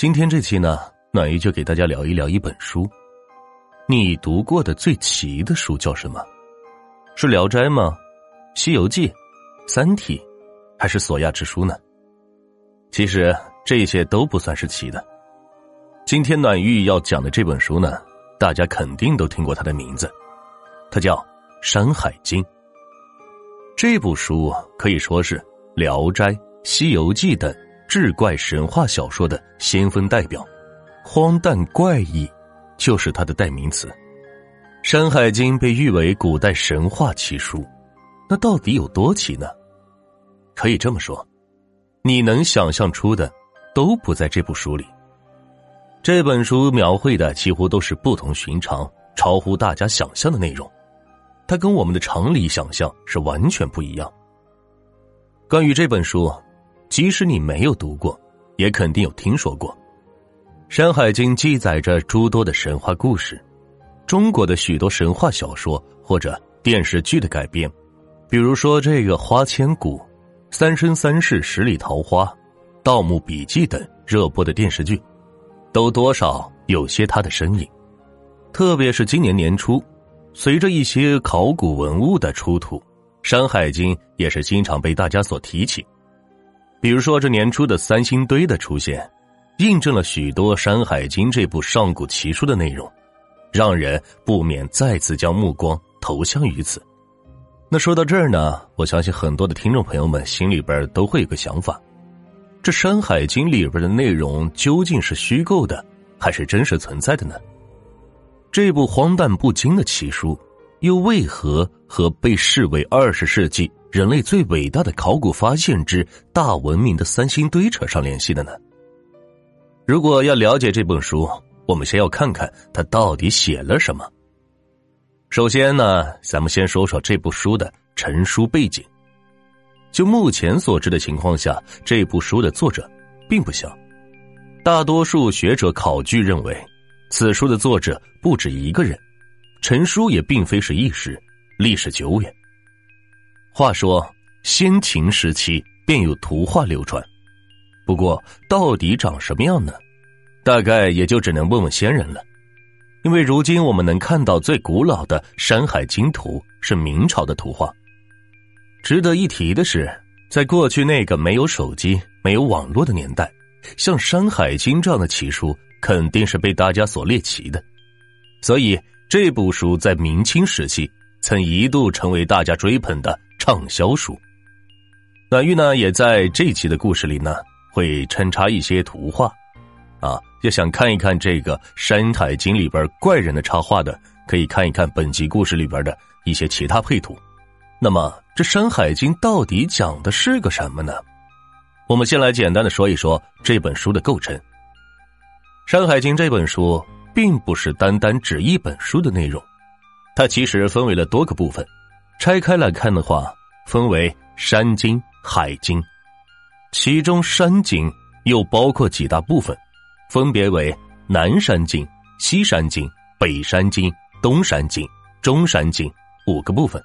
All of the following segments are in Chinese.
今天这期呢，暖玉就给大家聊一聊一本书。你读过的最奇的书叫什么？是《聊斋》吗？《西游记》？《三体》？还是《索亚之书》呢？其实这些都不算是奇的。今天暖玉要讲的这本书呢，大家肯定都听过它的名字，它叫《山海经》。这部书可以说是《聊斋》《西游记》等志怪神话小说的先锋代表，荒诞怪异就是它的代名词。《山海经》被誉为古代神话奇书，那到底有多奇呢？可以这么说，你能想象出的，都不在这部书里。这本书描绘的几乎都是不同寻常、超乎大家想象的内容，它跟我们的常理想象是完全不一样。关于这本书，即使你没有读过，也肯定有听说过。《山海经》记载着诸多的神话故事，中国的许多神话小说或者电视剧的改编，比如说这个《花千骨》。《三生三世十里桃花》《盗墓笔记》等热播的电视剧，都多少有些他的身影。特别是今年年初，随着一些考古文物的出土，《山海经》也是经常被大家所提起。比如说这年初的三星堆的出现，印证了许多《山海经》这部上古奇书的内容，让人不免再次将目光投向于此。那说到这儿呢，我相信很多的听众朋友们心里边都会有个想法：这《山海经》里边的内容究竟是虚构的，还是真实存在的呢？这部荒诞不经的奇书，又为何和被视为二十世纪人类最伟大的考古发现之大文明的三星堆扯上联系的呢？如果要了解这本书，我们先要看看它到底写了什么。首先呢，咱们先说说这部书的成书背景。就目前所知的情况下，这部书的作者并不小。大多数学者考据认为，此书的作者不止一个人，成书也并非是一时，历史久远。话说，先秦时期便有图画流传，不过到底长什么样呢？大概也就只能问问先人了。因为如今我们能看到最古老的《山海经》图是明朝的图画。值得一提的是，在过去那个没有手机、没有网络的年代，像《山海经》这样的奇书肯定是被大家所猎奇的。所以这部书在明清时期曾一度成为大家追捧的畅销书。暖玉呢，也在这期的故事里呢，会穿插一些图画。啊，要想看一看这个《山海经》里边怪人的插画的，可以看一看本集故事里边的一些其他配图。那么，这《山海经》到底讲的是个什么呢？我们先来简单的说一说这本书的构成。《山海经》这本书并不是单单指一本书的内容，它其实分为了多个部分。拆开来看的话，分为山经、海经，其中山经又包括几大部分。分别为南山经、西山经、北山经、东山经、中山经五个部分。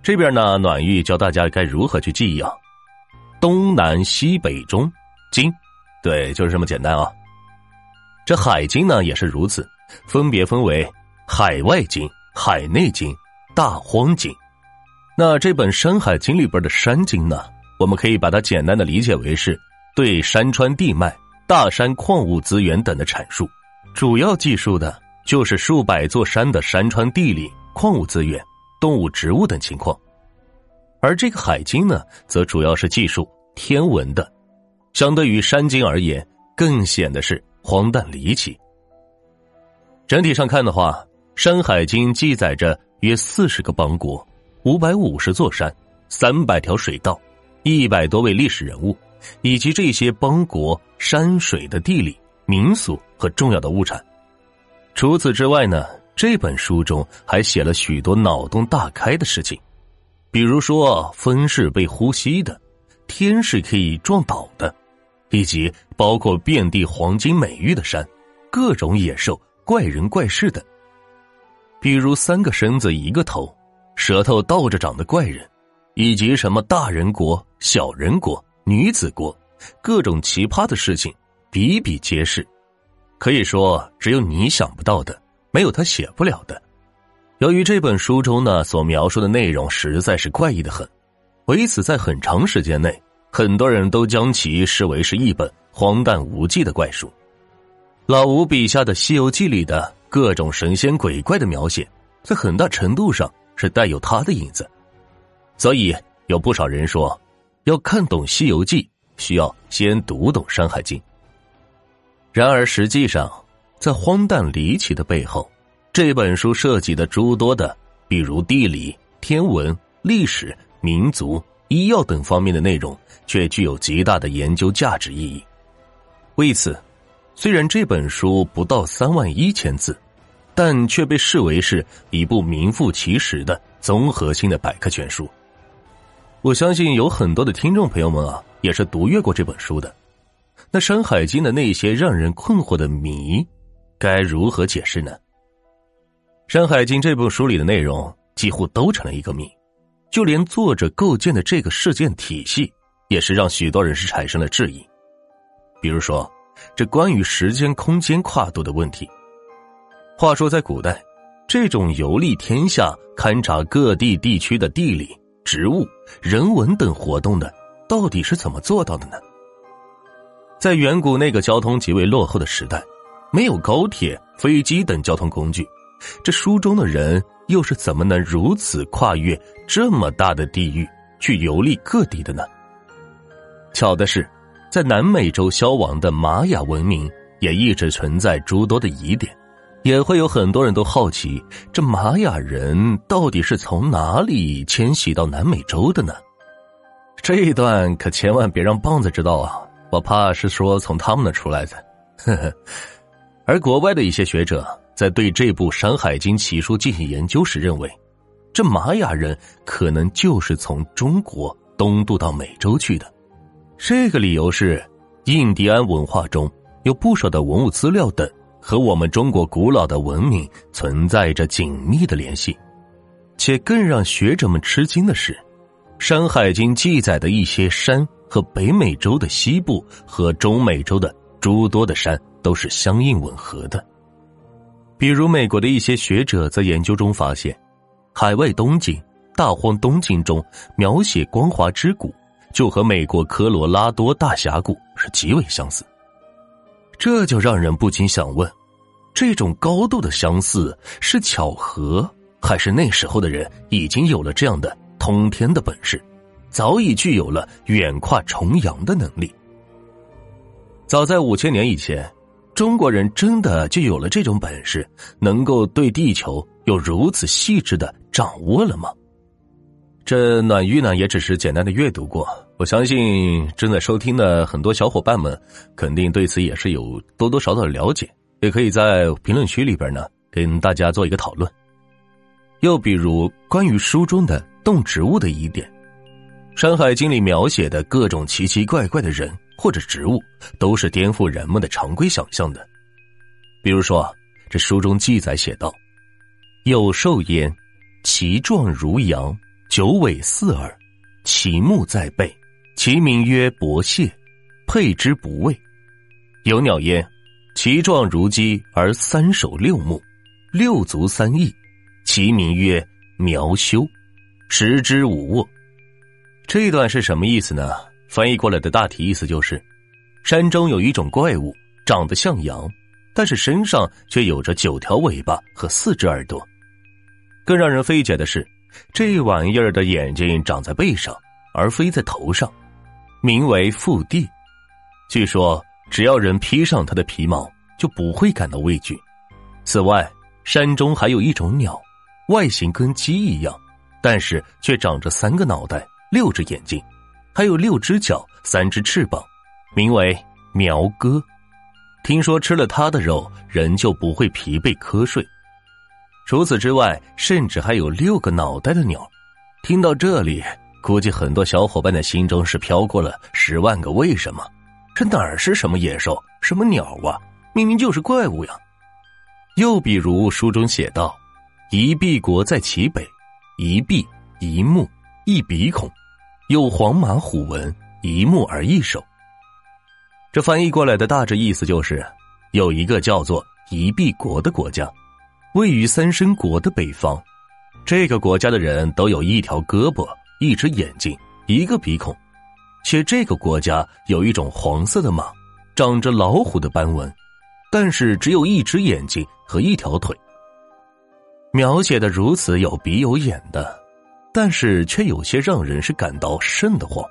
这边呢，暖玉教大家该如何去记忆啊？东南西北中经，对，就是这么简单啊。这海经呢也是如此，分别分为海外经、海内经、大荒经。那这本《山海经》里边的山经呢，我们可以把它简单的理解为是对山川地脉。大山矿物资源等的阐述，主要记述的就是数百座山的山川地理、矿物资源、动物植物等情况，而这个海经呢，则主要是记述天文的，相对于山经而言，更显得是荒诞离奇。整体上看的话，《山海经》记载着约四十个邦国、五百五十座山、三百条水道、一百多位历史人物。以及这些邦国山水的地理、民俗和重要的物产。除此之外呢，这本书中还写了许多脑洞大开的事情，比如说风是被呼吸的，天是可以撞倒的，以及包括遍地黄金美玉的山、各种野兽、怪人怪事等。比如三个身子一个头、舌头倒着长的怪人，以及什么大人国、小人国。女子国，各种奇葩的事情比比皆是，可以说只有你想不到的，没有他写不了的。由于这本书中呢所描述的内容实在是怪异的很，为此在很长时间内，很多人都将其视为是一本荒诞无稽的怪书。老吴笔下的《西游记》里的各种神仙鬼怪的描写，在很大程度上是带有他的影子，所以有不少人说，要看懂《西游记》，需要先读懂《山海经》。然而，实际上，在荒诞离奇的背后，这本书涉及的诸多的，比如地理、天文、历史、民族、医药等方面的内容，却具有极大的研究价值意义。为此，虽然这本书不到三万一千字，但却被视为是一部名副其实的综合性的百科全书。我相信有很多的听众朋友们啊，也是读阅过这本书的。那《山海经》的那些让人困惑的谜，该如何解释呢？《山海经》这部书里的内容几乎都成了一个谜，就连作者构建的这个事件体系，也是让许多人是产生了质疑。比如说，这关于时间、空间跨度的问题。话说，在古代，这种游历天下、勘察各地地区的地理、植物、人文等活动的，到底是怎么做到的呢？在远古那个交通极为落后的时代，没有高铁、飞机等交通工具，这书中的人又是怎么能如此跨越这么大的地域去游历各地的呢？巧的是，在南美洲消亡的玛雅文明也一直存在诸多的疑点，也会有很多人都好奇，这玛雅人到底是从哪里迁徙到南美洲的呢？这一段可千万别让棒子知道啊！我怕是说从他们那出来的，呵呵。而国外的一些学者在对这部《山海经》奇书进行研究时，认为，这玛雅人可能就是从中国东渡到美洲去的。这个理由是，印第安文化中有不少的文物资料等和我们中国古老的文明存在着紧密的联系，且更让学者们吃惊的是，《山海经》记载的一些山。和北美洲的西部和中美洲的诸多的山都是相应吻合的。比如，美国的一些学者在研究中发现，海外东景、大荒东景中描写光华之谷，就和美国科罗拉多大峡谷是极为相似。这就让人不禁想问：这种高度的相似是巧合，还是那时候的人已经有了这样的通天的本事？早已具有了远跨重洋的能力。早在五千年以前，中国人真的就有了这种本事，能够对地球有如此细致的掌握了吗？这暖玉呢，也只是简单的阅读过。我相信正在收听的很多小伙伴们，肯定对此也是有多多少少的了解，也可以在评论区里边呢，跟大家做一个讨论。又比如关于书中的动植物的疑点。《山海经》里描写的各种奇奇怪怪的人或者植物，都是颠覆人们的常规想象的。比如说，这书中记载写道：“有兽焉，其状如羊，九尾四耳，其目在背，其名曰伯蟹，佩之不畏；有鸟焉，其状如鸡，而三首六目，六足三翼，其名曰苗修，食之无卧。”这一段是什么意思呢？翻译过来的大体意思就是：山中有一种怪物，长得像羊，但是身上却有着九条尾巴和四只耳朵。更让人费解的是，这玩意儿的眼睛长在背上，而非在头上，名为腹地。据说，只要人披上它的皮毛，就不会感到畏惧。此外，山中还有一种鸟，外形跟鸡一样，但是却长着三个脑袋。六只眼睛，还有六只脚，三只翅膀，名为苗哥。听说吃了它的肉，人就不会疲惫瞌睡。除此之外，甚至还有六个脑袋的鸟。听到这里，估计很多小伙伴的心中是飘过了十万个为什么。这哪儿是什么野兽，什么鸟啊？明明就是怪物呀！又比如书中写道：“一臂国在其北，一臂一目一鼻孔。”有黄马虎纹，一目而一首。这翻译过来的大致意思就是，有一个叫做夷毕国的国家，位于三申国的北方。这个国家的人都有一条胳膊、一只眼睛、一个鼻孔，且这个国家有一种黄色的马，长着老虎的斑纹，但是只有一只眼睛和一条腿。描写的如此有鼻有眼的，但是却有些让人是感到瘆得慌。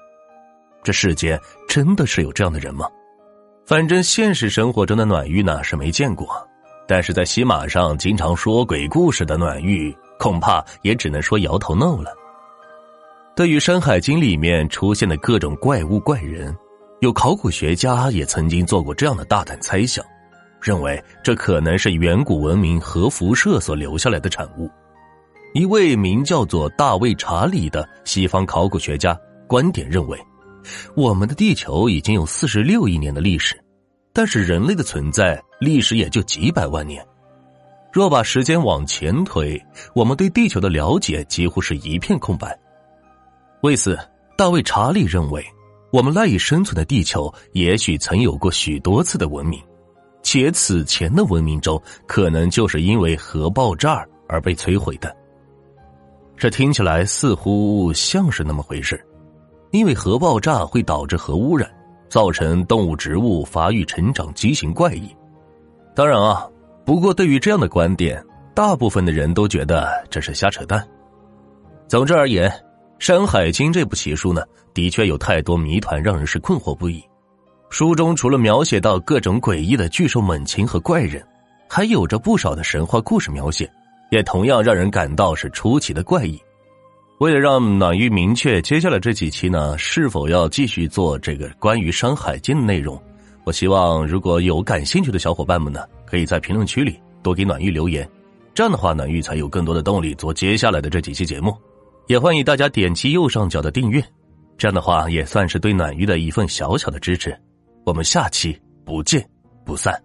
这世间真的是有这样的人吗？反正现实生活中的暖玉呢是没见过，但是在喜马上经常说鬼故事的暖玉，恐怕也只能说摇头 no 了。对于《山海经》里面出现的各种怪物怪人，有考古学家也曾经做过这样的大胆猜想，认为这可能是远古文明核辐射所留下来的产物。一位名叫做大卫查理的西方考古学家观点认为。我们的地球已经有四十六亿年的历史，但是人类的存在历史也就几百万年。若把时间往前推，我们对地球的了解几乎是一片空白。为此，大卫查理认为，我们赖以生存的地球也许曾有过许多次的文明，且此前的文明中可能就是因为核爆炸而被摧毁的。这听起来似乎像是那么回事。因为核爆炸会导致核污染，造成动物、植物发育成长畸形怪异。当然啊，不过对于这样的观点，大部分的人都觉得这是瞎扯淡。总之而言，《山海经》这部奇书呢，的确有太多谜团，让人是困惑不已。书中除了描写到各种诡异的巨兽猛禽和怪人，还有着不少的神话故事描写，也同样让人感到是出奇的怪异。为了让暖玉明确接下来这几期呢是否要继续做这个关于《山海经》的内容，我希望如果有感兴趣的小伙伴们呢，可以在评论区里多给暖玉留言，这样的话暖玉才有更多的动力做接下来的这几期节目。也欢迎大家点击右上角的订阅，这样的话也算是对暖玉的一份小小的支持。我们下期不见不散。